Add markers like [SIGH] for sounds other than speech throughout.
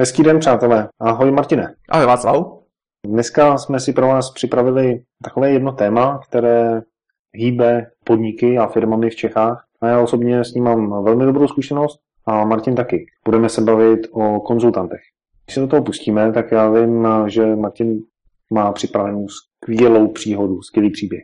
Hezký den, přátelé. Ahoj, Martine. Ahoj, Václav. Dneska jsme si pro vás připravili takové jedno téma, které hýbe podniky a firmami v Čechách. A já osobně s ním mám velmi dobrou zkušenost a Martin taky. Budeme se bavit o konzultantech. Když se do toho pustíme, tak já vím, že Martin má připravenou skvělou příhodu, skvělý příběh.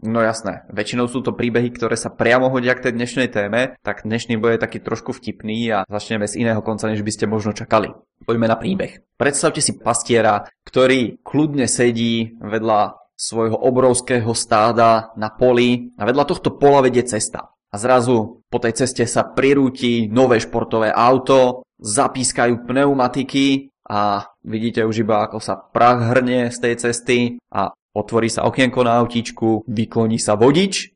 No jasné, väčšinou sú to príbehy, ktoré sa priamo hodia k tej dnešnej téme, tak dnešný bude taký trošku vtipný a začneme z iného konca, než by ste možno čakali. Poďme na príbeh. Predstavte si pastiera, ktorý kľudne sedí vedľa svojho obrovského stáda na poli a vedľa tohto pola vedie cesta. A zrazu po tej ceste sa prirúti nové športové auto, zapískajú pneumatiky a vidíte už iba ako sa prach hrnie z tej cesty a Otvorí sa okienko na autíčku, vykloní sa vodič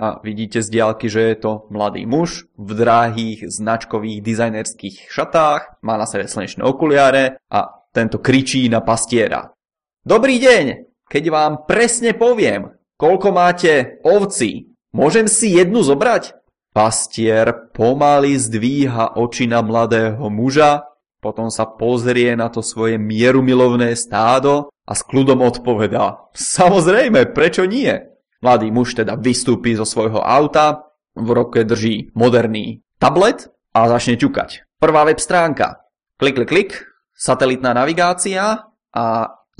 a vidíte z diálky, že je to mladý muž v drahých značkových dizajnerských šatách, má na sebe slnečné okuliare a tento kričí na pastiera. Dobrý deň, keď vám presne poviem, koľko máte ovcí, môžem si jednu zobrať? Pastier pomaly zdvíha oči na mladého muža, potom sa pozrie na to svoje mierumilovné stádo a s kľudom odpovedá Samozrejme, prečo nie? Mladý muž teda vystúpi zo svojho auta, v roke drží moderný tablet a začne ťukať. Prvá web stránka. Klik, klik, klik, satelitná navigácia a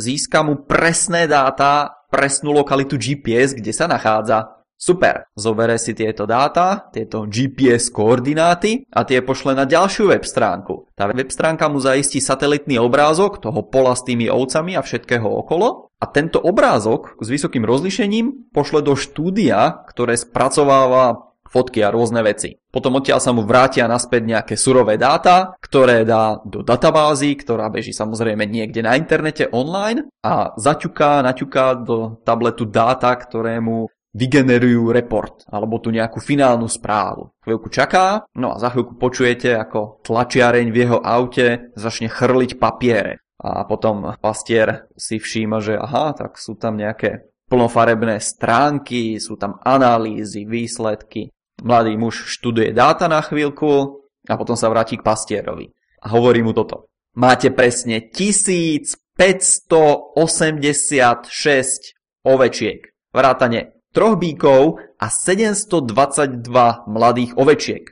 získa mu presné dáta, presnú lokalitu GPS, kde sa nachádza. Super, zobere si tieto dáta, tieto GPS koordináty a tie pošle na ďalšiu web stránku. Tá web stránka mu zaistí satelitný obrázok toho pola s tými ovcami a všetkého okolo a tento obrázok s vysokým rozlišením pošle do štúdia, ktoré spracováva fotky a rôzne veci. Potom odtiaľ sa mu vrátia naspäť nejaké surové dáta, ktoré dá do databázy, ktorá beží samozrejme niekde na internete online a zaťuká, naťuká do tabletu dáta, ktoré mu vygenerujú report alebo tu nejakú finálnu správu. Chvíľku čaká, no a za chvíľku počujete, ako tlačiareň v jeho aute začne chrliť papiere. A potom pastier si všíma, že aha, tak sú tam nejaké plnofarebné stránky, sú tam analýzy, výsledky. Mladý muž študuje dáta na chvíľku a potom sa vráti k pastierovi. A hovorí mu toto. Máte presne 1586 ovečiek. Vrátane troch bíkov a 722 mladých ovečiek.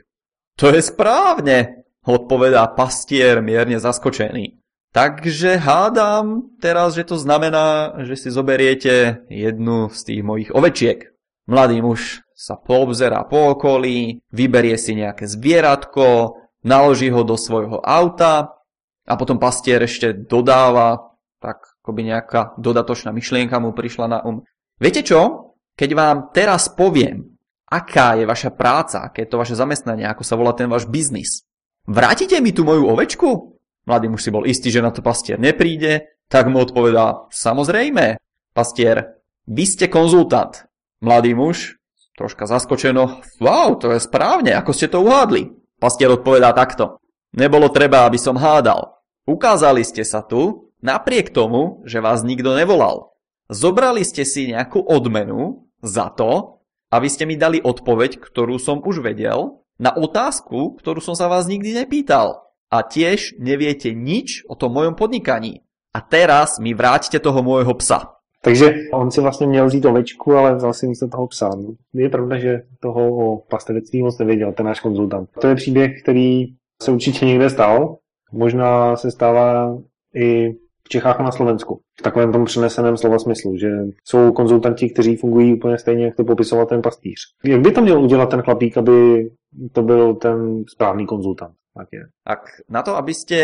To je správne, odpovedá pastier mierne zaskočený. Takže hádam teraz, že to znamená, že si zoberiete jednu z tých mojich ovečiek. Mladý muž sa poobzerá po okolí, vyberie si nejaké zvieratko, naloží ho do svojho auta a potom pastier ešte dodáva, tak akoby nejaká dodatočná myšlienka mu prišla na um. Viete čo? Keď vám teraz poviem, aká je vaša práca, aké je to vaše zamestnanie, ako sa volá ten váš biznis, vrátite mi tú moju ovečku? Mladý muž si bol istý, že na to pastier nepríde, tak mu odpovedá, samozrejme, pastier, vy ste konzultant. Mladý muž, troška zaskočeno, wow, to je správne, ako ste to uhádli. Pastier odpovedá takto, nebolo treba, aby som hádal. Ukázali ste sa tu, napriek tomu, že vás nikto nevolal. Zobrali ste si nejakú odmenu za to, aby ste mi dali odpoveď, ktorú som už vedel, na otázku, ktorú som sa vás nikdy nepýtal. A tiež neviete nič o tom mojom podnikaní. A teraz mi vráťte toho môjho psa. Takže on si vlastně měl vzít ovečku, ale vzal si místo toho psa. Je pravda, že toho o pastevectví moc nevěděl, ten náš konzultant. To je příběh, který se určitě někde stal. Možná se stává i Čechách a na Slovensku. V takovém tom přeneseném slova smyslu, že jsou konzultanti, kteří fungují úplně stejně, jak to popisoval ten pastýř. Jak by to měl udělat ten chlapík, aby to byl ten správný konzultant? Ak na to, aby ste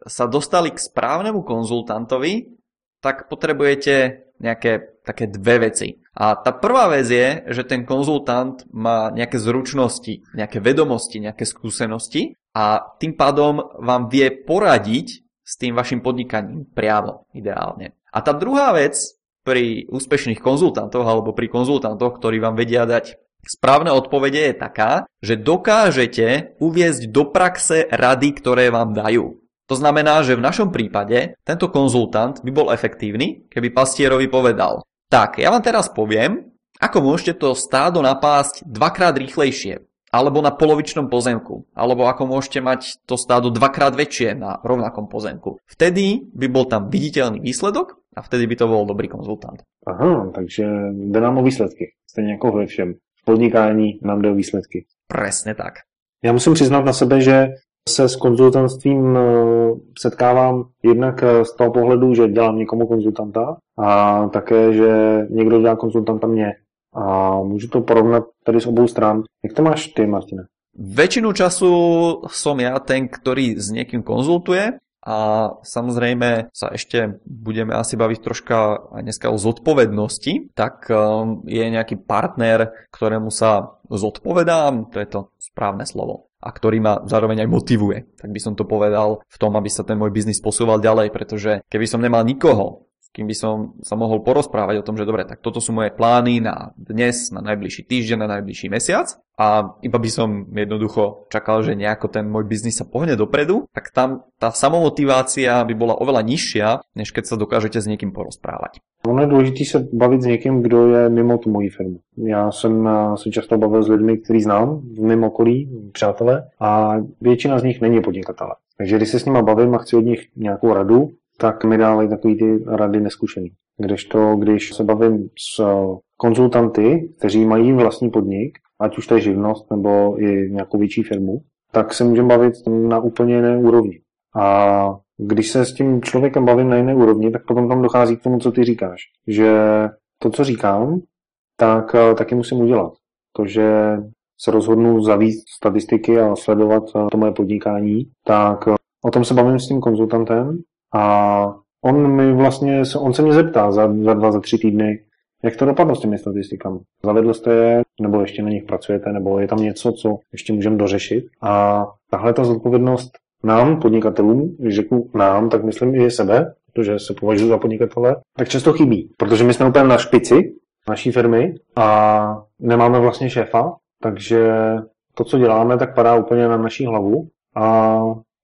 sa dostali k správnemu konzultantovi, tak potrebujete nejaké také dve veci. A tá prvá vec je, že ten konzultant má nejaké zručnosti, nejaké vedomosti, nejaké skúsenosti a tým pádom vám vie poradiť s tým vašim podnikaním priamo, ideálne. A tá druhá vec pri úspešných konzultantoch alebo pri konzultantoch, ktorí vám vedia dať správne odpovede je taká, že dokážete uviezť do praxe rady, ktoré vám dajú. To znamená, že v našom prípade tento konzultant by bol efektívny, keby pastierovi povedal tak, ja vám teraz poviem, ako môžete to stádo napásť dvakrát rýchlejšie. Alebo na polovičnom pozemku, alebo ako môžete mať to stádo dvakrát väčšie na rovnakom pozemku. Vtedy by bol tam viditeľný výsledok a vtedy by to bol dobrý konzultant. Aha, takže jde nám o výsledky. Stejně jako ve všem. V podnikání nám jde o výsledky. Presne tak. Já musím přiznat na sebe, že se s konzultantstvím eh, setkávám jednak eh, z toho pohledu, že dělám někomu konzultanta a také, že někdo dělá konzultanta mě. A můžu to porovnat tady z obou stran. Jak to máš ty, Martine? Väčšinu času som ja ten, ktorý s niekým konzultuje a samozrejme sa ešte budeme asi baviť troška aj dneska o zodpovednosti, tak um, je nejaký partner, ktorému sa zodpovedám, to je to správne slovo a ktorý ma zároveň aj motivuje. Tak by som to povedal v tom, aby sa ten môj biznis posúval ďalej, pretože keby som nemal nikoho, kým by som sa mohol porozprávať o tom, že dobre, tak toto sú moje plány na dnes, na najbližší týždeň, na najbližší mesiac a iba by som jednoducho čakal, že nejako ten môj biznis sa pohne dopredu, tak tam tá samomotivácia by bola oveľa nižšia, než keď sa dokážete s niekým porozprávať. Ono je důležité se bavit s někým, kdo je mimo tu moji firmu. Já jsem se často bavil s lidmi, který znám v mém okolí, přátelé, a většina z nich není podnikatele. Takže když se s nimi bavím a chci od nich nějakou radu, tak mi dávají takový ty rady neskušený. Kdežto, když se bavím s konzultanty, kteří mají vlastní podnik, ať už to je živnost nebo i nějakou větší firmu, tak se můžeme bavit na úplně jiné úrovni. A když se s tím člověkem bavím na jiné úrovni, tak potom tam dochází k tomu, co ty říkáš. Že to, co říkám, tak eh, taky musím udělat. To, že se rozhodnu zavíst statistiky a sledovat eh, to moje podnikání, tak eh, o tom se bavím s tím konzultantem a on mi vlastně, on se mě zeptá za, za dva, za tři týdny, jak to dopadlo s těmi statistikami? Zavedl jste je, nebo ještě na nich pracujete, nebo je tam něco, co ještě můžeme dořešit? A tahle ta zodpovědnost nám, podnikatelům, když řeknu nám, tak myslím i sebe, protože se považuji za podnikatele, tak často chybí, protože my jsme úplně na špici naší firmy a nemáme vlastně šéfa, takže to, co děláme, tak padá úplně na naší hlavu a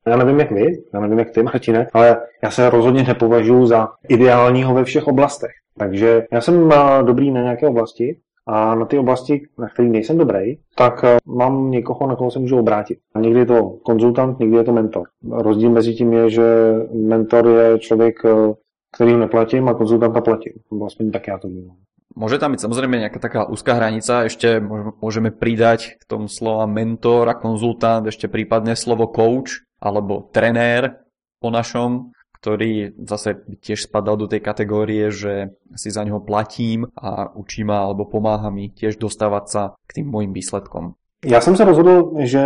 já nevím, jak vy, já nevím, jak ty, Martine, ale já se rozhodně nepovažuji za ideálního ve všech oblastech. Takže já jsem eh, dobrý na nějaké oblasti a na ty oblasti, na které nejsem dobrý, tak eh, mám někoho, na koho se můžu obrátit. A někdy je to konzultant, někdy je to mentor. Rozdíl mezi tím je, že mentor je člověk, eh, který neplatím a konzultanta platím. Vlastně tak já to vnímám. Môže tam byť samozrejme nejaká taká úzká hranica, ešte môžeme pridať k tomu slova mentor a konzultant, ešte prípadne slovo coach alebo trenér po našom, ktorý zase tiež spadal do tej kategórie, že si za neho platím a učí ma alebo pomáha mi tiež dostávať sa k tým mojim výsledkom. Já jsem se rozhodl, že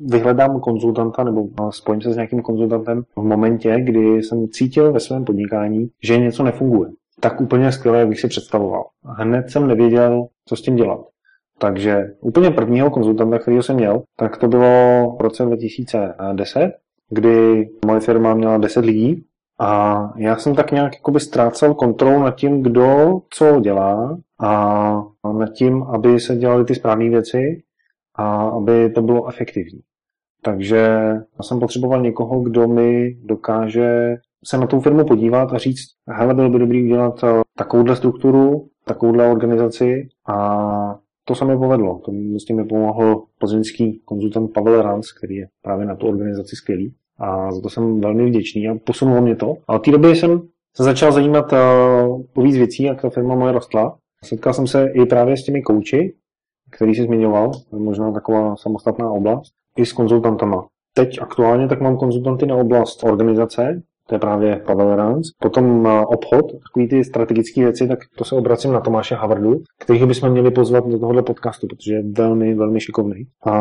vyhledám konzultanta nebo spojím se s nějakým konzultantem v momentě, kdy jsem cítil ve svém podnikání, že něco nefunguje tak úplně skvěle, jak bych si představoval. Hned jsem nevěděl, co s tím dělat. Takže úplně prvního konzultanta, který jsem měl, tak to bylo v roce 2010, kdy moje firma měla 10 lidí a já jsem tak nějak jakoby ztrácel kontrolu nad tím, kdo co dělá a nad tím, aby se dělaly ty správné věci a aby to bylo efektivní. Takže já jsem potřeboval někoho, kdo mi dokáže se na tu firmu podívat a říct, hele, bylo by dobrý udělat eh, takovouhle strukturu, takovouhle organizaci a to se mi povedlo. To s tím mi pomohl plzeňský konzultant Pavel Rans, který je právě na tu organizaci skvělý a za to jsem velmi vděčný a posunulo mě to. A od té doby jsem se začal zajímat uh, o víc věcí, jak ta firma moje rostla. Setkal jsem se i právě s těmi kouči, který si zmiňoval, možná taková samostatná oblast, i s konzultantama. Teď aktuálně tak mám konzultanty na oblast organizace, to je právě Pavel Rans. Potom obchod, takový ty strategické věci, tak to se obracím na Tomáše Havardu, kterého bychom měli pozvat do tohohle podcastu, protože je velmi, velmi šikovný a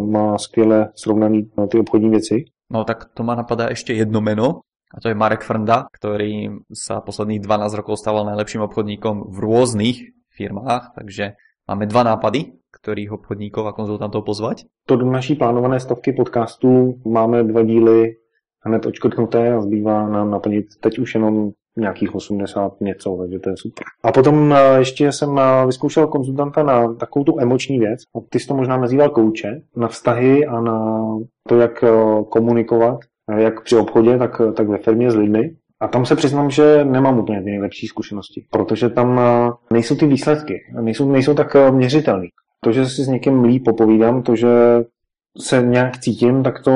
má skvěle srovnaný ty obchodní věci. No tak to má napadá ještě jedno meno, a to je Marek Frnda, ktorý sa posledných 12 rokov stával najlepším obchodníkom v rôznych firmách, takže máme dva nápady, ktorých obchodníkov a konzultantov pozvať. To do naší plánované stovky podcastů máme dva díly hned očkrtnuté a zbývá nám naplnit teď už jenom nějakých 80 něco, takže to je super. A potom eh, ještě jsem eh, vyzkoušel konzultanta na takovou tu emoční věc, a ty jsi to možná nazýval kouče, na vztahy a na to, jak eh, komunikovat, jak při obchodě, tak, tak ve firmě s lidmi. A tam se přiznám, že nemám úplně ty nejlepší zkušenosti, protože tam nejsou ty výsledky, nejsou, nejsou tak měřitelný. To, že si s někým líp popovídám, to, že se nějak cítím, tak to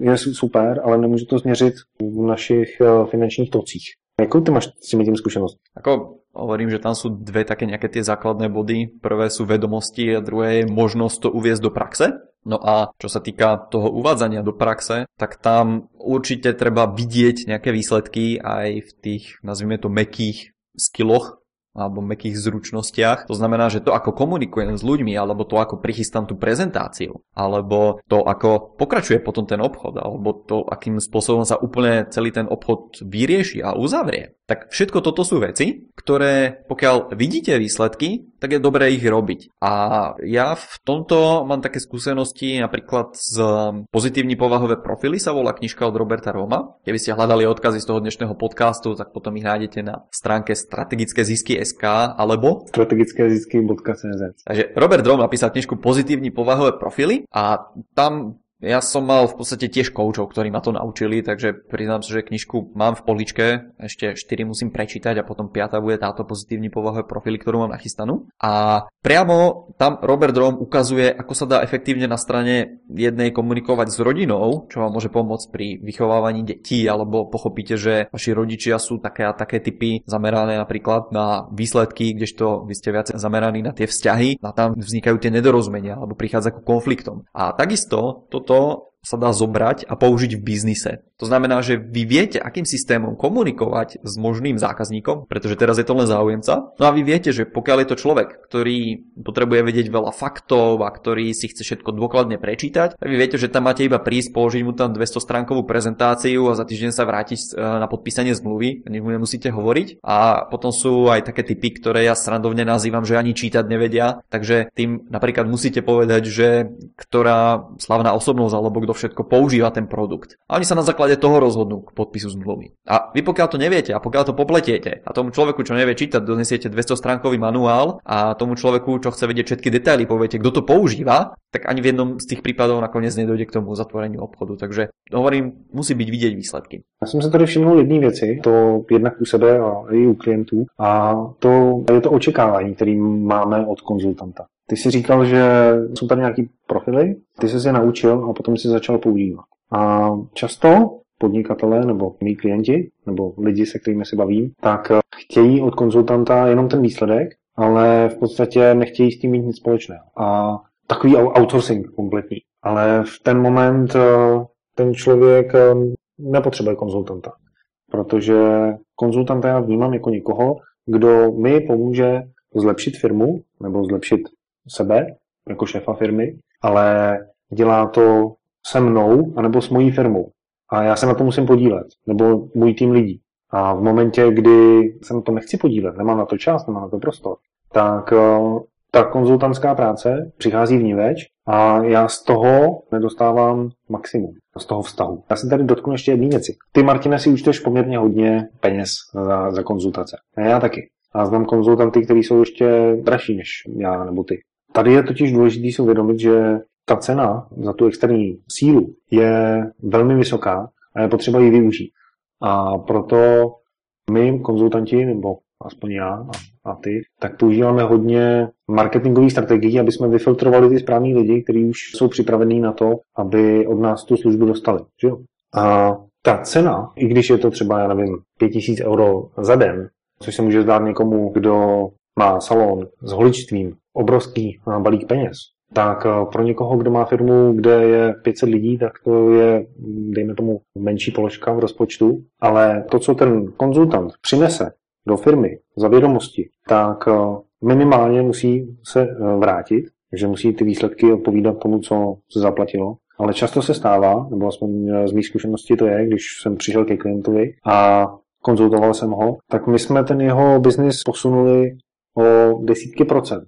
je super, ale nemůžu to změřit v našich eh, finančních tocích. Jakou ty máš s tím zkušenost? Ako hovorím, že tam sú dve také nejaké tie základné body. Prvé sú vedomosti a druhé je možnosť to uviezť do praxe. No a čo sa týka toho uvádzania do praxe, tak tam určite treba vidieť nejaké výsledky aj v tých, nazvime to, mekých skilloch, alebo mekých zručnostiach. To znamená, že to, ako komunikujem s ľuďmi, alebo to, ako prichystám tú prezentáciu, alebo to, ako pokračuje potom ten obchod, alebo to, akým spôsobom sa úplne celý ten obchod vyrieši a uzavrie. Tak všetko toto sú veci, ktoré pokiaľ vidíte výsledky, tak je dobré ich robiť. A ja v tomto mám také skúsenosti napríklad z pozitívni povahové profily sa volá knižka od Roberta Roma. Keby ste hľadali odkazy z toho dnešného podcastu, tak potom ich nájdete na stránke strategické zisky SK alebo strategické zisky.cz. Takže Robert Rom napísal knižku Pozitívni povahové profily a tam ja som mal v podstate tiež koučov, ktorí ma to naučili, takže priznám sa, že knižku mám v poličke, ešte 4 musím prečítať a potom 5 bude táto pozitívny povahové profily, ktorú mám nachystanú. A priamo tam Robert Rom ukazuje, ako sa dá efektívne na strane jednej komunikovať s rodinou, čo vám môže pomôcť pri vychovávaní detí, alebo pochopíte, že vaši rodičia sú také a také typy zamerané napríklad na výsledky, kdežto vy ste viac zameraní na tie vzťahy a tam vznikajú tie nedorozumenia alebo prichádza ku konfliktom. A takisto toto to sa dá zobrať a použiť v biznise. To znamená, že vy viete, akým systémom komunikovať s možným zákazníkom, pretože teraz je to len záujemca. No a vy viete, že pokiaľ je to človek, ktorý potrebuje vedieť veľa faktov a ktorý si chce všetko dôkladne prečítať, tak vy viete, že tam máte iba prísť, položiť mu tam 200 stránkovú prezentáciu a za týždeň sa vrátiť e, na podpísanie zmluvy, nech mu nemusíte hovoriť. A potom sú aj také typy, ktoré ja srandovne nazývam, že ani čítať nevedia, takže tým napríklad musíte povedať, že ktorá slavná osobnosť alebo kto všetko používa ten produkt. A oni sa na základe toho rozhodnú k podpisu zmluvy. A vy pokiaľ to neviete a pokiaľ to popletiete a tomu človeku, čo nevie čítať, donesiete 200 stránkový manuál a tomu človeku, čo chce vedieť všetky detaily, poviete, kto to používa, tak ani v jednom z tých prípadov nakoniec nedojde k tomu zatvoreniu obchodu. Takže hovorím, musí byť vidieť výsledky. Já jsem se tady všiml jedné věci, to jednak u sebe a i u klientů, a to je to očekávání, které máme od konzultanta. Ty jsi říkal, že jsou tady nějaký profily, ty jsi je naučil a potom si začal používat. A často podnikatelé nebo mý klienti, nebo lidi, se kterými se bavím, tak chtějí od konzultanta jenom ten výsledek, ale v podstatě nechtějí s tím mít nic společného. A takový outsourcing kompletní. Ale v ten moment eh, ten člověk eh, nepotřebuje konzultanta. Protože konzultanta já vnímám jako někoho, kdo mi pomůže zlepšit firmu nebo zlepšit sebe jako šéfa firmy, ale dělá to se mnou anebo s mojí firmou. A já se na to musím podílet, nebo můj tým lidí. A v momentě, kdy se na to nechci podílet, nemám na to čas, nemám na to prostor, tak eh, ta konzultantská práce přichází v ní več a já z toho nedostávám maximum, z toho vztahu. Já se tady dotknu ještě jedné věci. Ty, Martine, si účtuješ poměrně hodně peněz za, za konzultace. A já taky. A znám konzultanty, kteří jsou ještě dražší než já nebo ty. Tady je totiž důležité si uvědomit, že ta cena za tu externí sílu je velmi vysoká a je potřeba ji využít. A proto my, konzultanti, nebo aspoň já a, ty, tak používáme hodně marketingových strategií, aby jsme vyfiltrovali ty správní lidi, kteří už jsou připravení na to, aby od nás tu službu dostali. Že? A ta cena, i když je to třeba, já nevím, 5000 euro za den, což se může zdát někomu, kdo má salon s holičstvím, obrovský balík peněz, tak eh, pro někoho, kdo má firmu, kde je 500 lidí, tak to je, dejme tomu, menší položka v rozpočtu, ale to, co ten konzultant přinese do firmy za vědomosti, tak eh, minimálně musí se eh, vrátit, že musí ty výsledky odpovídat tomu, co se zaplatilo. Ale často se stává, nebo aspoň z mých zkušeností to je, když jsem přišel ke klientovi a konzultoval jsem ho, tak my jsme ten jeho biznis posunuli o desítky procent.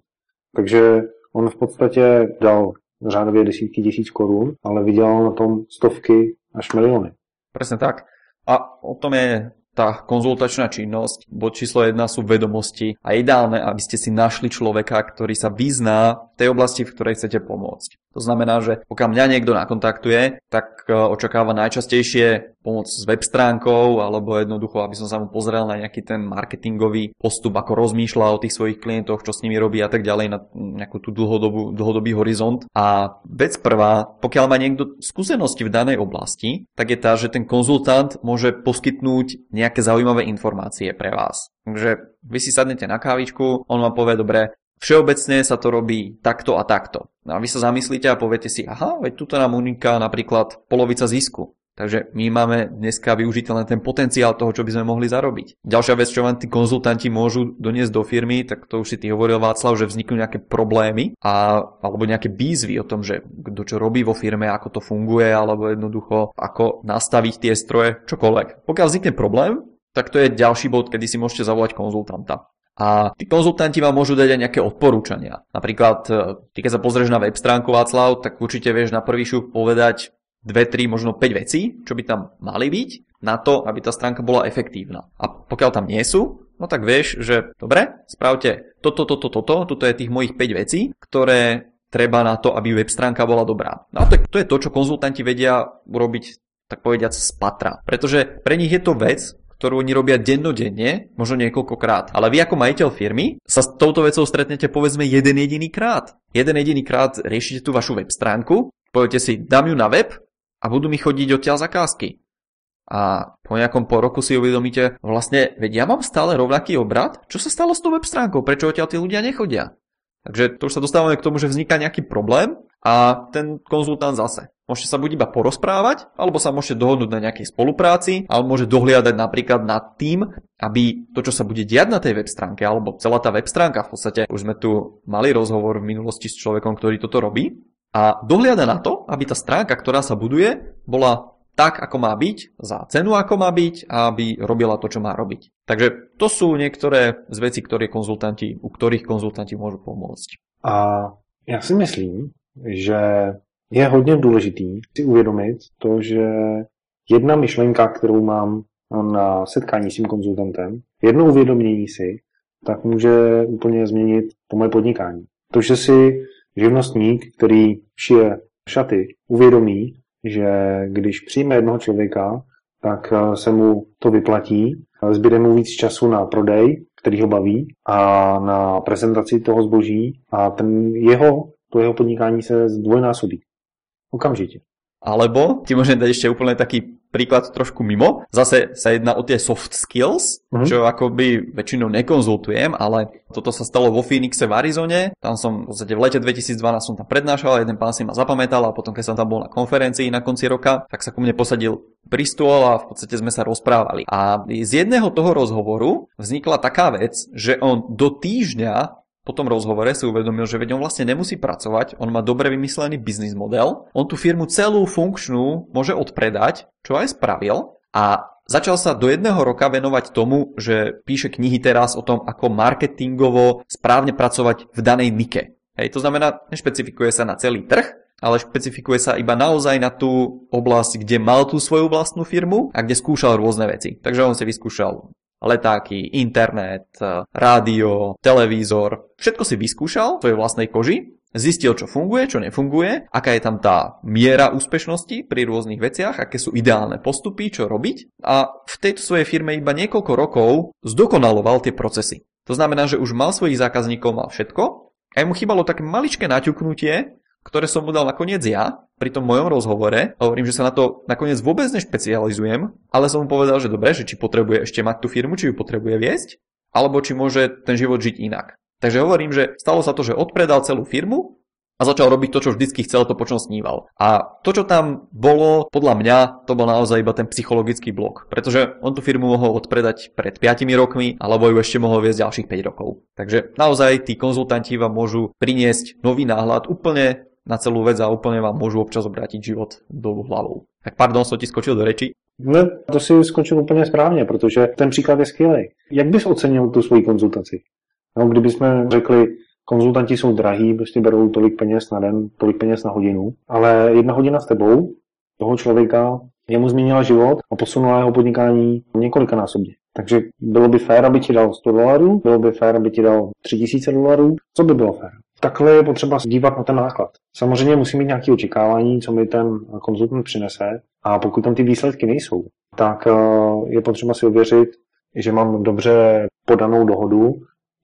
Takže on v podstatě dal řádově desítky tisíc korun, ale vydělal na tom stovky až miliony. Presne tak. A o tom je tá konzultačná činnosť, bod číslo jedna sú vedomosti a ideálne, aby ste si našli človeka, ktorý sa vyzná v tej oblasti, v ktorej chcete pomôcť. To znamená, že pokiaľ mňa niekto nakontaktuje, tak e, očakáva najčastejšie pomôcť s web stránkou, alebo jednoducho, aby som sa mu pozrel na nejaký ten marketingový postup, ako rozmýšľa o tých svojich klientoch, čo s nimi robí a tak ďalej na nejakú tú dlhodobú, dlhodobý horizont. A vec prvá, pokiaľ má niekto skúsenosti v danej oblasti, tak je tá, že ten konzultant môže poskytnúť nejaké zaujímavé informácie pre vás. Takže vy si sadnete na kávičku, on vám povie, dobre, Všeobecne sa to robí takto a takto. No a vy sa zamyslíte a poviete si, aha, veď tuto nám uniká napríklad polovica zisku. Takže my máme dneska využiť len ten potenciál toho, čo by sme mohli zarobiť. Ďalšia vec, čo vám tí konzultanti môžu doniesť do firmy, tak to už si ty hovoril Václav, že vzniknú nejaké problémy a, alebo nejaké výzvy o tom, že kto čo robí vo firme, ako to funguje, alebo jednoducho ako nastaviť tie stroje, čokoľvek. Pokiaľ vznikne problém, tak to je ďalší bod, kedy si môžete zavolať konzultanta. A tí konzultanti vám môžu dať aj nejaké odporúčania. Napríklad, e, ty keď sa pozrieš na web stránku Václav, tak určite vieš na prvý šup povedať 2, 3, možno 5 vecí, čo by tam mali byť na to, aby tá stránka bola efektívna. A pokiaľ tam nie sú, no tak vieš, že dobre, spravte toto, toto, toto, toto je tých mojich 5 vecí, ktoré treba na to, aby web stránka bola dobrá. No a to je, to je to, čo konzultanti vedia urobiť tak povediať z patra. Pretože pre nich je to vec, ktorú oni robia dennodenne, možno niekoľkokrát. Ale vy ako majiteľ firmy sa s touto vecou stretnete povedzme jeden jediný krát. Jeden jediný krát riešite tú vašu web stránku, poviete si, dám ju na web a budú mi chodiť odtiaľ zakázky. A po nejakom po roku si uvedomíte, vlastne, veď ja mám stále rovnaký obrad, čo sa stalo s tou web stránkou, prečo odtiaľ tí ľudia nechodia? Takže to už sa dostávame k tomu, že vzniká nejaký problém a ten konzultant zase. Môžete sa buď iba porozprávať, alebo sa môžete dohodnúť na nejakej spolupráci, alebo môže dohliadať napríklad nad tým, aby to, čo sa bude diať na tej web stránke, alebo celá tá web stránka, v podstate už sme tu mali rozhovor v minulosti s človekom, ktorý toto robí, a dohliada na to, aby tá stránka, ktorá sa buduje, bola tak, ako má byť, za cenu, ako má byť a aby robila to, čo má robiť. Takže to sú niektoré z vecí, ktoré konzultanti, u ktorých konzultanti môžu pomôcť. A já si myslím, že je hodně důležitý si uvědomit to, že jedna myšlenka, kterou mám na setkání s tím konzultantem, jedno uvědomění si, tak může úplně změnit to moje podnikání. To, že si živnostník, který šije šaty, uvědomí, že když přijme jednoho člověka, tak eh, se mu to vyplatí, zbyde mu víc času na prodej, který ho baví, a na prezentaci toho zboží a ten jeho, to jeho podnikání se zdvojnásobí. Okamžite. Alebo ti môžem dať ešte úplne taký príklad trošku mimo. Zase sa jedná o tie soft skills, mm-hmm. čo akoby väčšinou nekonzultujem, ale toto sa stalo vo Phoenixe v Arizone. Tam som v podstate v lete 2012 som tam prednášal, jeden pán si ma zapamätal a potom keď som tam bol na konferencii na konci roka, tak sa ku mne posadil pri stôl a v podstate sme sa rozprávali. A z jedného toho rozhovoru vznikla taká vec, že on do týždňa po tom rozhovore si uvedomil, že veď on vlastne nemusí pracovať, on má dobre vymyslený biznis model, on tú firmu celú funkčnú môže odpredať, čo aj spravil a začal sa do jedného roka venovať tomu, že píše knihy teraz o tom, ako marketingovo správne pracovať v danej nike. Hej, to znamená, nešpecifikuje sa na celý trh, ale špecifikuje sa iba naozaj na tú oblasť, kde mal tú svoju vlastnú firmu a kde skúšal rôzne veci. Takže on si vyskúšal letáky, internet, rádio, televízor. Všetko si vyskúšal v svojej vlastnej koži, zistil, čo funguje, čo nefunguje, aká je tam tá miera úspešnosti pri rôznych veciach, aké sú ideálne postupy, čo robiť a v tejto svojej firme iba niekoľko rokov zdokonaloval tie procesy. To znamená, že už mal svojich zákazníkov, mal všetko a mu chýbalo také maličké naťuknutie, ktoré som mu dal nakoniec ja pri tom mojom rozhovore. Hovorím, že sa na to nakoniec vôbec nešpecializujem, ale som mu povedal, že dobre, že či potrebuje ešte mať tú firmu, či ju potrebuje viesť, alebo či môže ten život žiť inak. Takže hovorím, že stalo sa to, že odpredal celú firmu a začal robiť to, čo vždycky chcel, to po čom sníval. A to, čo tam bolo, podľa mňa, to bol naozaj iba ten psychologický blok. Pretože on tú firmu mohol odpredať pred 5 rokmi, alebo ju ešte mohol viesť ďalších 5 rokov. Takže naozaj tí konzultanti vám môžu priniesť nový náhľad úplne na celú vec a úplne vám môžu občas obrátiť život dolu hlavou. Tak pardon, som ti skočil do reči. No, to si skočil úplně správně, protože ten příklad je skvělý. Jak bys ocenil tu svoji konzultaci? No, kdybychom řekli, konzultanti jsou drahí, prostě berou tolik peněz na den, tolik peněz na hodinu, ale jedna hodina s tebou, toho člověka, jemu změnila život a posunula jeho podnikání několikanásobně. Takže bylo by fér, aby ti dal 100 dolarů, bylo by fér, aby ti dal 3000 dolarů. Co by bylo fér? Takhle je potřeba dívat na ten náklad. Samozřejmě musí mít nějaké očekávání, co mi ten konzultant přinese, A pokud tam ty výsledky nejsou, tak je potřeba si ověřit, že mám dobře podanou dohodu,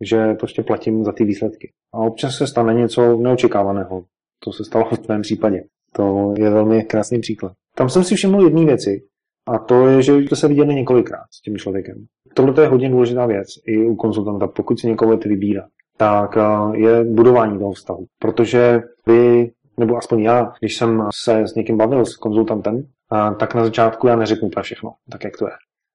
že prostě platím za ty výsledky. A občas se stane něco neočekávaného. To se stalo v tvém případě. To je velmi krásný příklad. Tam jsem si všiml jedné věci, a to je, že to se viděli několikrát s tím člověkem. Tohle je hodně důležitá věc i u konzultanta, pokud si někoho budete vybírat, tak je budování toho vztahu. Protože vy, nebo aspoň já, když jsem se s někým bavil, s konzultantem, tak na začátku já neřeknu to všechno, tak jak to je.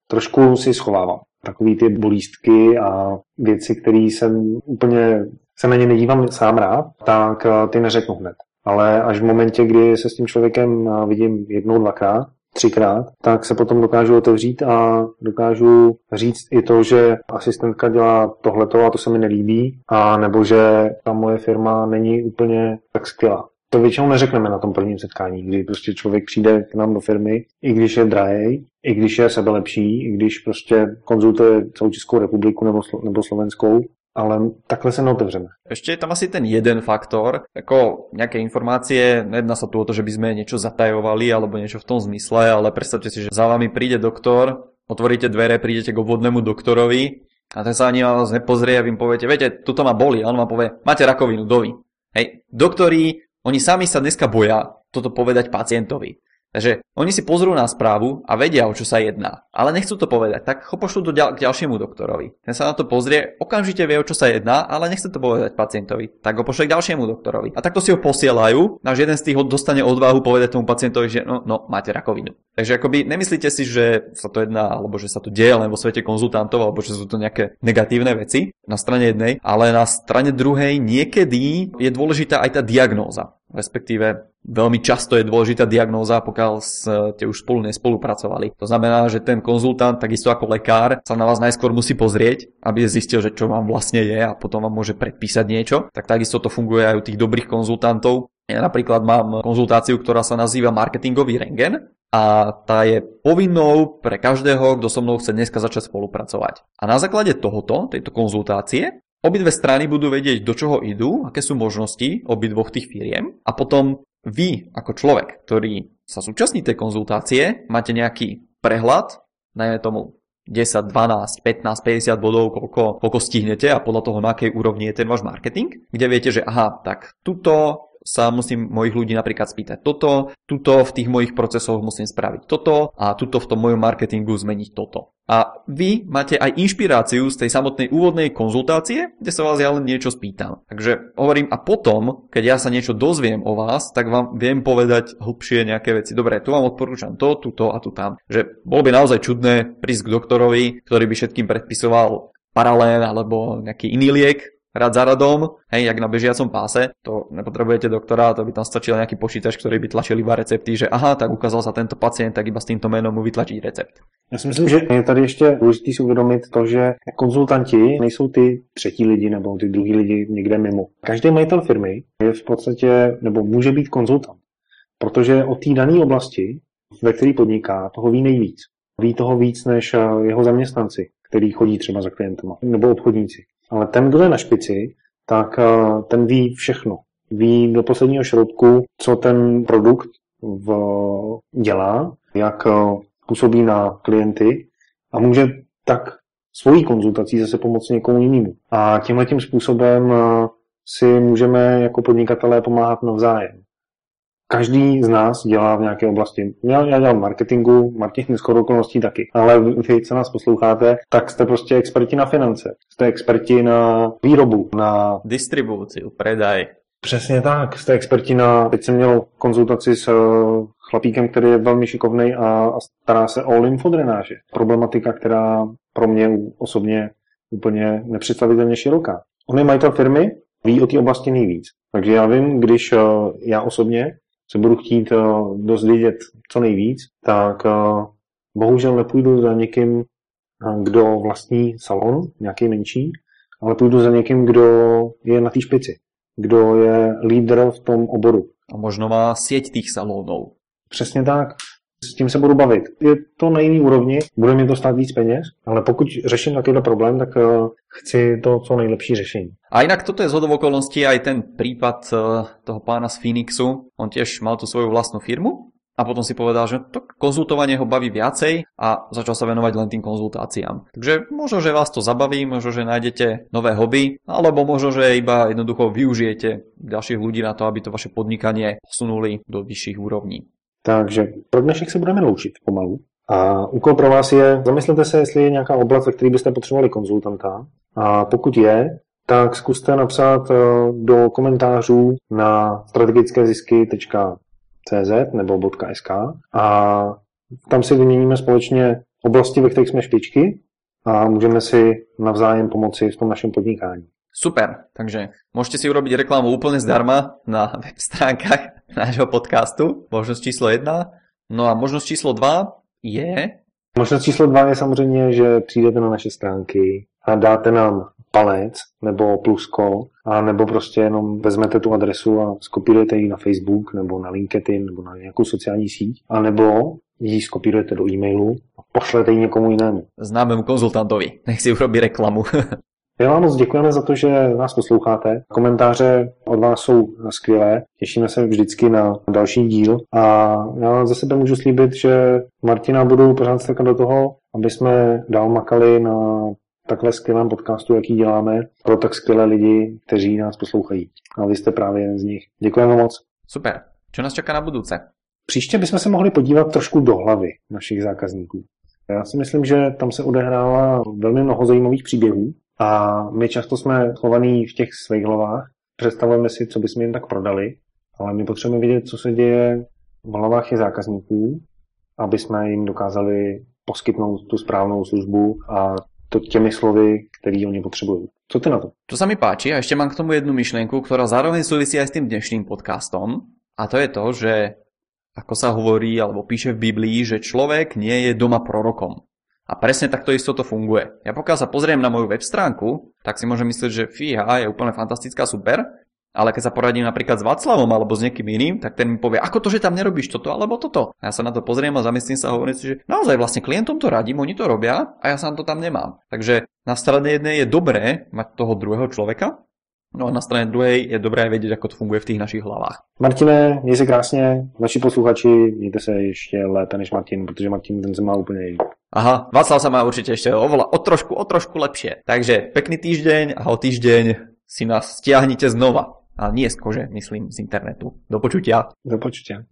Trošku si schovávám takový ty bolístky a věci, které jsem úplně se na ně nedívám sám rád, tak ty neřeknu hned. Ale až v momentě, kdy se s tím člověkem vidím jednou, dvakrát, třikrát, tak se potom dokážu otevřít a dokážu říct i to, že asistentka dělá tohleto a to se mi nelíbí, a nebo že ta moje firma není úplně tak skvělá. To většinou neřekneme na tom prvním setkání, kdy prostě člověk přijde k nám do firmy, i když je drahý, i když je sebelepší, i když prostě konzultuje celou Českou republiku nebo, nebo Slovenskou, ale takhle sa neotevřeme. Ešte je tam asi ten jeden faktor, ako nejaké informácie, nejedná sa tu o to, že by sme niečo zatajovali alebo niečo v tom zmysle, ale predstavte si, že za vami príde doktor, otvoríte dvere, prídete k obvodnému doktorovi a ten sa ani na vás nepozrie a vy im poviete, viete, tuto ma boli a on vám povie, máte rakovinu, dovi. Hej, doktori, oni sami sa dneska boja toto povedať pacientovi. Takže oni si pozrú na správu a vedia, o čo sa jedná, ale nechcú to povedať, tak ho pošlú do ďal- k ďalšiemu doktorovi. Ten sa na to pozrie, okamžite vie, o čo sa jedná, ale nechce to povedať pacientovi, tak ho pošle k ďalšiemu doktorovi. A takto si ho posielajú, až jeden z tých dostane odvahu povedať tomu pacientovi, že no, no máte rakovinu. Takže akoby nemyslíte si, že sa to jedná, alebo že sa to deje len vo svete konzultantov, alebo že sú to nejaké negatívne veci na strane jednej, ale na strane druhej niekedy je dôležitá aj tá diagnóza respektíve veľmi často je dôležitá diagnóza, pokiaľ ste už spolu nespolupracovali. To znamená, že ten konzultant, takisto ako lekár, sa na vás najskôr musí pozrieť, aby zistil, že čo vám vlastne je a potom vám môže predpísať niečo. Tak takisto to funguje aj u tých dobrých konzultantov. Ja napríklad mám konzultáciu, ktorá sa nazýva marketingový rengen a tá je povinnou pre každého, kto so mnou chce dneska začať spolupracovať. A na základe tohoto, tejto konzultácie, Obidve strany budú vedieť, do čoho idú, aké sú možnosti obidvoch tých firiem a potom vy ako človek, ktorý sa súčasní tej konzultácie, máte nejaký prehľad, najmä tomu 10, 12, 15, 50 bodov, koľko, koľko stihnete a podľa toho, na akej úrovni je ten váš marketing, kde viete, že aha, tak tuto sa musím mojich ľudí napríklad spýtať toto, tuto v tých mojich procesoch musím spraviť toto a tuto v tom mojom marketingu zmeniť toto. A vy máte aj inšpiráciu z tej samotnej úvodnej konzultácie, kde sa vás ja len niečo spýtam. Takže hovorím, a potom, keď ja sa niečo dozviem o vás, tak vám viem povedať hlbšie nejaké veci. Dobre, tu vám odporúčam to, tuto a tu tam. Že bolo by naozaj čudné prísť k doktorovi, ktorý by všetkým predpisoval paralén alebo nejaký iný liek, rad za radom, hej, jak na bežiacom páse, to nepotrebujete doktora, to by tam stačil nejaký počítač, ktorý by tlačil iba recepty, že aha, tak ukázal sa tento pacient, tak iba s týmto menom mu vytlačí recept. Já si myslím, že je tady ještě důležité si uvědomit to, že konzultanti nejsou ty třetí lidi nebo ty druhý lidi někde mimo. Každý majitel firmy je v podstatě, nebo může být konzultant, protože o té dané oblasti, ve které podniká, toho ví nejvíc. Ví toho víc než eh, jeho zaměstnanci, který chodí třeba za klientama, nebo obchodníci. Ale ten, kdo je na špici, tak eh, ten ví všechno. Ví do posledního šroubku, co ten produkt v, dělá, jak eh, působí na klienty a může tak svojí konzultací zase pomoci někomu jinému. A tímhle tím způsobem eh, si můžeme jako podnikatelé pomáhat navzájem. Každý z nás dělá v nějaké oblasti. Já, já dělám marketingu, marketing skoro okolností taky, ale vy, co nás posloucháte, tak jste prostě experti na finance, jste experti na výrobu, na distribuci, predaj. Přesně tak, jste experti na, teď jsem měl konzultaci s eh, chlapíkem, který je velmi šikovný a, a stará se o lymfodrenáže. Problematika, která pro mě osobně úplně nepředstavitelně široká. On je majitel firmy, ví o té oblasti nejvíc. Takže já vím, když eh, já osobně se budu chtít uh, dozvědět co nejvíc, tak uh, bohužel nepůjdu za někým, uh, kdo vlastní salon, nějaký menší, ale půjdu za někým, kdo je na té špici, kdo je lídr v tom oboru. A možno má sieť tých salónov. Přesně tak s tím se budu bavit. Je to na jiný úrovni, bude mi to stát víc peněz, ale pokud řeším takovýhle problém, tak uh, chci to co nejlepší řešení. A inak toto je zhodov okolností aj ten prípad uh, toho pána z Phoenixu. On tiež mal tú svoju vlastnú firmu a potom si povedal, že to konzultovanie ho baví viacej a začal sa venovať len tým konzultáciám. Takže možno, že vás to zabaví, možno, že nájdete nové hobby, alebo možno, že iba jednoducho využijete ďalších ľudí na to, aby to vaše podnikanie posunuli do vyšších úrovní. Takže pro dnešek se budeme loučit pomalu. A úkol pro vás je, zamyslete se, jestli je nějaká oblast, ve které byste potřebovali konzultanta. A pokud je, tak zkuste napsat eh, do komentářů na strategickézisky.cz nebo .sk a tam si vyměníme společně oblasti, ve kterých jsme špičky a můžeme si navzájem pomoci v tom našem podnikání. Super, takže môžete si urobiť reklamu úplne zdarma na web stránkach nášho podcastu, možnosť číslo 1. No a možnosť číslo 2 je... Možnost číslo 2 je samozřejmě, že přijdete na naše stránky a dáte nám palec nebo plusko a nebo prostě jenom vezmete tu adresu a skopírujete ji na Facebook nebo na LinkedIn nebo na nějakou sociální síť a nebo ji skopírujete do e-mailu a pošlete ji někomu jinému. Známému konzultantovi, nech si urobí reklamu. [LAUGHS] My vám moc děkujeme za to, že nás posloucháte. Komentáře od vás jsou skvělé. Těšíme se vždycky na další díl. A já za sebe můžu slíbit, že Martina budu pořád strkat do toho, aby jsme dál makali na takhle skvělém podcastu, jaký děláme, pro tak skvělé lidi, kteří nás poslouchají. A vy jste právě jeden z nich. Děkujeme moc. Super. Co nás čeká na budouce? Příště bychom se mohli podívat trošku do hlavy našich zákazníků. Já si myslím, že tam se odehrává velmi mnoho zajímavých příběhů a my často jsme chovaní v těch svých hlavách. Představujeme si, co bychom jim tak prodali, ale my potřebujeme vidět, co se děje v hlavách těch zákazníků, aby jsme jim dokázali poskytnout tu správnou službu a to těmi slovy, které oni potřebují. Co ty na to? To sa mi páči a ešte mám k tomu jednu myšlienku, ktorá zároveň súvisí aj s tým dnešným podcastom. A to je to, že ako sa hovorí alebo píše v Biblii, že človek nie je doma prorokom. A presne takto isto to funguje. Ja pokiaľ sa pozriem na moju web stránku, tak si môžem myslieť, že fíha, je úplne fantastická, super, ale keď sa poradím napríklad s Václavom alebo s niekým iným, tak ten mi povie, ako to, že tam nerobíš toto alebo toto. A ja sa na to pozriem a zamyslím sa a hovorím si, že naozaj vlastne klientom to radím, oni to robia a ja sa to tam nemám. Takže na strane jednej je dobré mať toho druhého človeka, No a na strane druhej je dobré vedieť, ako to funguje v tých našich hlavách. Martine, měj se krásně, naši posluchači, mějte se ještě lépe než Martin, protože Martin ten se má úplně jiný. Aha, Václav sa má určite ešte oveľa, o trošku, o trošku lepšie. Takže pekný týždeň a o týždeň si nás stiahnite znova. A nie z kože, myslím, z internetu. Do počutia. Do počutia.